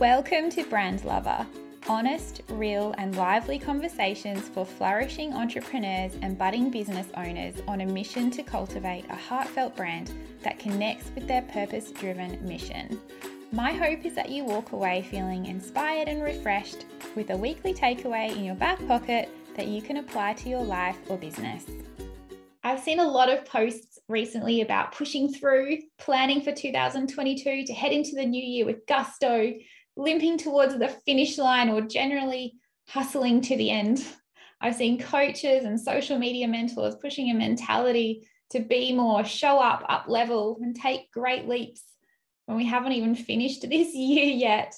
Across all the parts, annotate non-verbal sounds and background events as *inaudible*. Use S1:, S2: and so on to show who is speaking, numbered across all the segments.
S1: Welcome to Brand Lover, honest, real, and lively conversations for flourishing entrepreneurs and budding business owners on a mission to cultivate a heartfelt brand that connects with their purpose driven mission. My hope is that you walk away feeling inspired and refreshed with a weekly takeaway in your back pocket that you can apply to your life or business. I've seen a lot of posts recently about pushing through, planning for 2022 to head into the new year with gusto, limping towards the finish line or generally hustling to the end. I've seen coaches and social media mentors pushing a mentality to be more, show up, up level, and take great leaps when we haven't even finished *laughs* this year yet.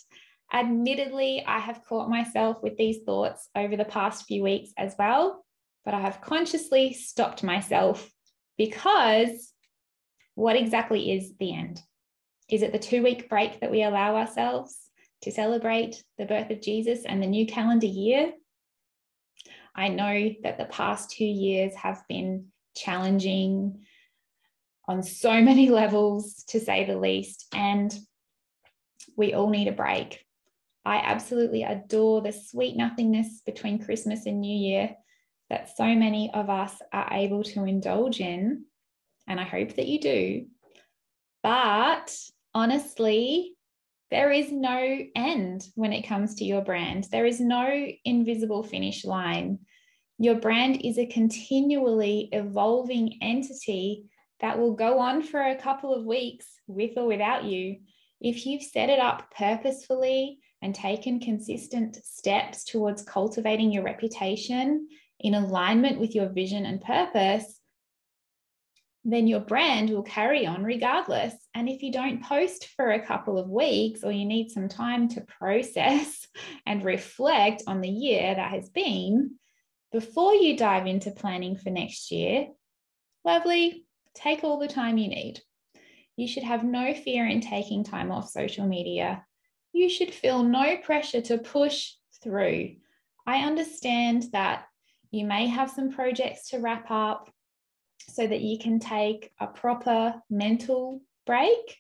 S1: Admittedly, I have caught myself with these thoughts over the past few weeks as well, but I have consciously stopped myself because what exactly is the end? Is it the two week break that we allow ourselves? To celebrate the birth of Jesus and the new calendar year. I know that the past two years have been challenging on so *laughs* many levels, to say the least, and we all need a break. I absolutely adore the sweet nothingness between Christmas and New Year that so many of us are able to indulge in, and I hope that you do. But honestly, there is no end when it comes to your brand. There is no invisible finish line. Your brand is a continually evolving entity that will go on for a couple of weeks with or without you. If you've set it up purposefully and taken consistent steps towards cultivating your reputation in alignment with your vision and purpose, then your brand will carry on regardless. And if you don't post for a couple of weeks or you need some time to process *laughs* and reflect on the year that has been before you dive into planning for next year, lovely, take all the time you need. You should have no fear in taking time off social media. You should feel no pressure to push through. I understand that you may have some projects to wrap up so that you can take a proper mental break.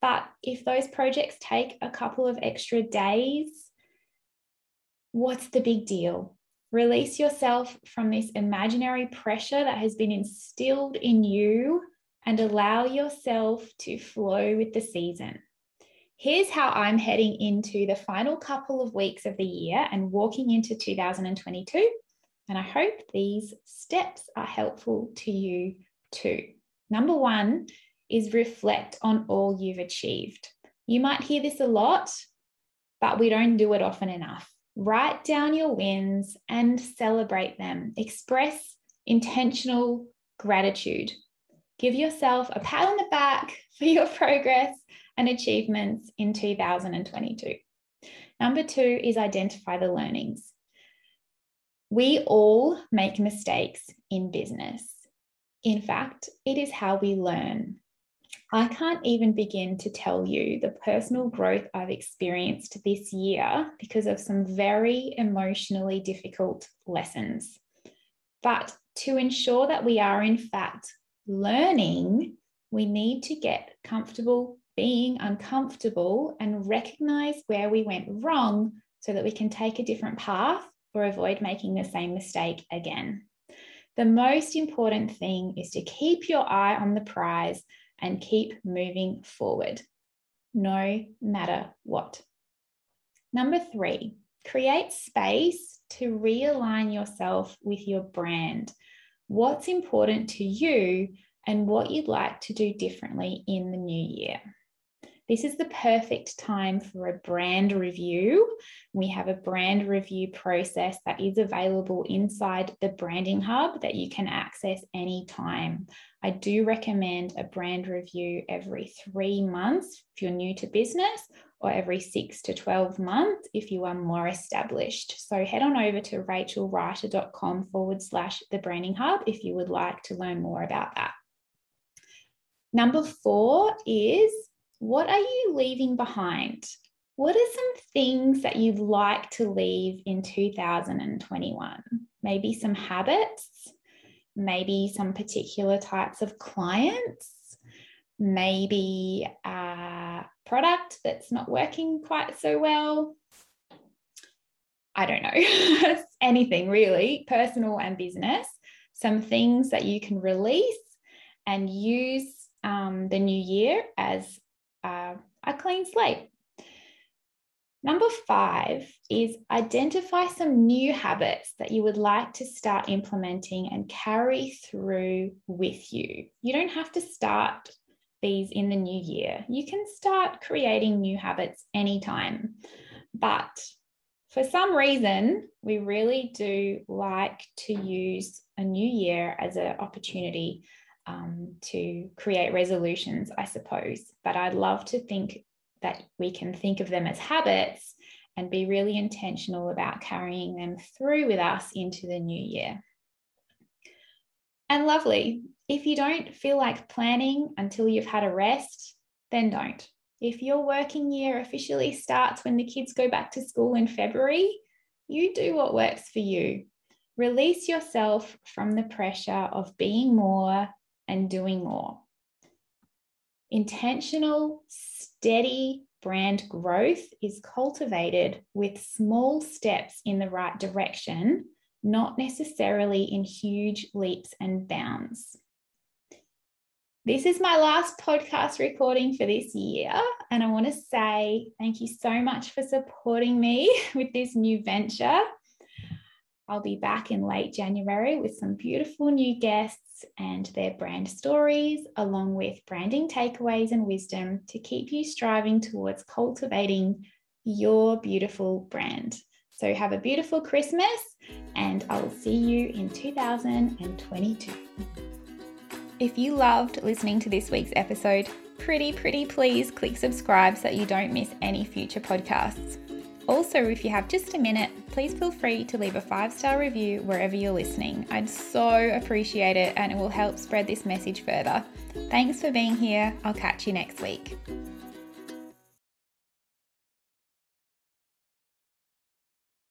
S1: But if those projects take a couple of extra days, what's the big deal? Release yourself from this imaginary pressure that has been instilled in you and allow yourself to flow with the season. Here's how I'm heading into the final couple of weeks of the year and walking into 2022 and I hope these steps are helpful to you too. Number one is reflect on all you've achieved. You might hear this a lot, but we don't do it often enough. Write down your wins and celebrate them. Express intentional gratitude. Give yourself a pat on the back *laughs* for your progress and achievements in 2022. Number two is identify the learnings. We all make mistakes in business. In fact, it is how we learn. I can't even begin to tell you the personal growth I've experienced this year because of some very emotionally difficult lessons. But to ensure that we are, in fact, learning, we need to get comfortable being uncomfortable and recognize where we went wrong so that we can take a different path or avoid making the same mistake again. The most important thing is to keep your eye on the prize and keep moving forward, no matter what. Number three, create space to realign yourself with your brand. What's important to you and what you'd like to do differently in the new year. This is the perfect time for a brand review. We have a brand review process that is available inside the Branding Hub that you can access anytime. I do recommend a brand review every three months if you're new to business, or every six to 12 months if you are more established. So head on over to rachelwriter.com forward slash the branding hub if you would like to learn more about that. Number four is what are you leaving behind? What are some things that you'd like to leave in 2021? Maybe some habits, maybe some particular types of clients, maybe a product that's not working quite so well. I don't know, *laughs* anything really, personal and business, some things that you can release and use um, the new year as uh, a clean slate. Number five is identify some new habits that you would like to start implementing and carry through with you. You don't have to start these in the new year. You can start creating new habits anytime. But for some reason, we really do like to use a new year as an opportunity um, to create resolutions, I suppose. But I'd love to think that we can think of them as habits and be really intentional about carrying them through with us into the new year. And lovely, if you don't feel like planning until you've had a rest, then don't. If your working year officially starts when the kids go back to school in February, you do what works for you. Release yourself from the pressure of being more and doing more. Intentional, steady brand growth is cultivated with small steps in the right direction, not necessarily in huge leaps and bounds. This is my last podcast recording for this year, and I want to say thank you so much for supporting me *laughs* with this new venture. I'll be back in late January with some beautiful new guests and their brand stories, along with branding takeaways and wisdom to keep you striving towards cultivating your beautiful brand. So, have a beautiful Christmas, and I will see you in 2022. If you loved listening to this week's episode, pretty, pretty please click subscribe so that you don't miss any future podcasts. Also, if you have just a minute, please feel free to leave a five star review wherever you're listening. I'd so appreciate it and it will help spread this message further. Thanks for being here. I'll catch you next week.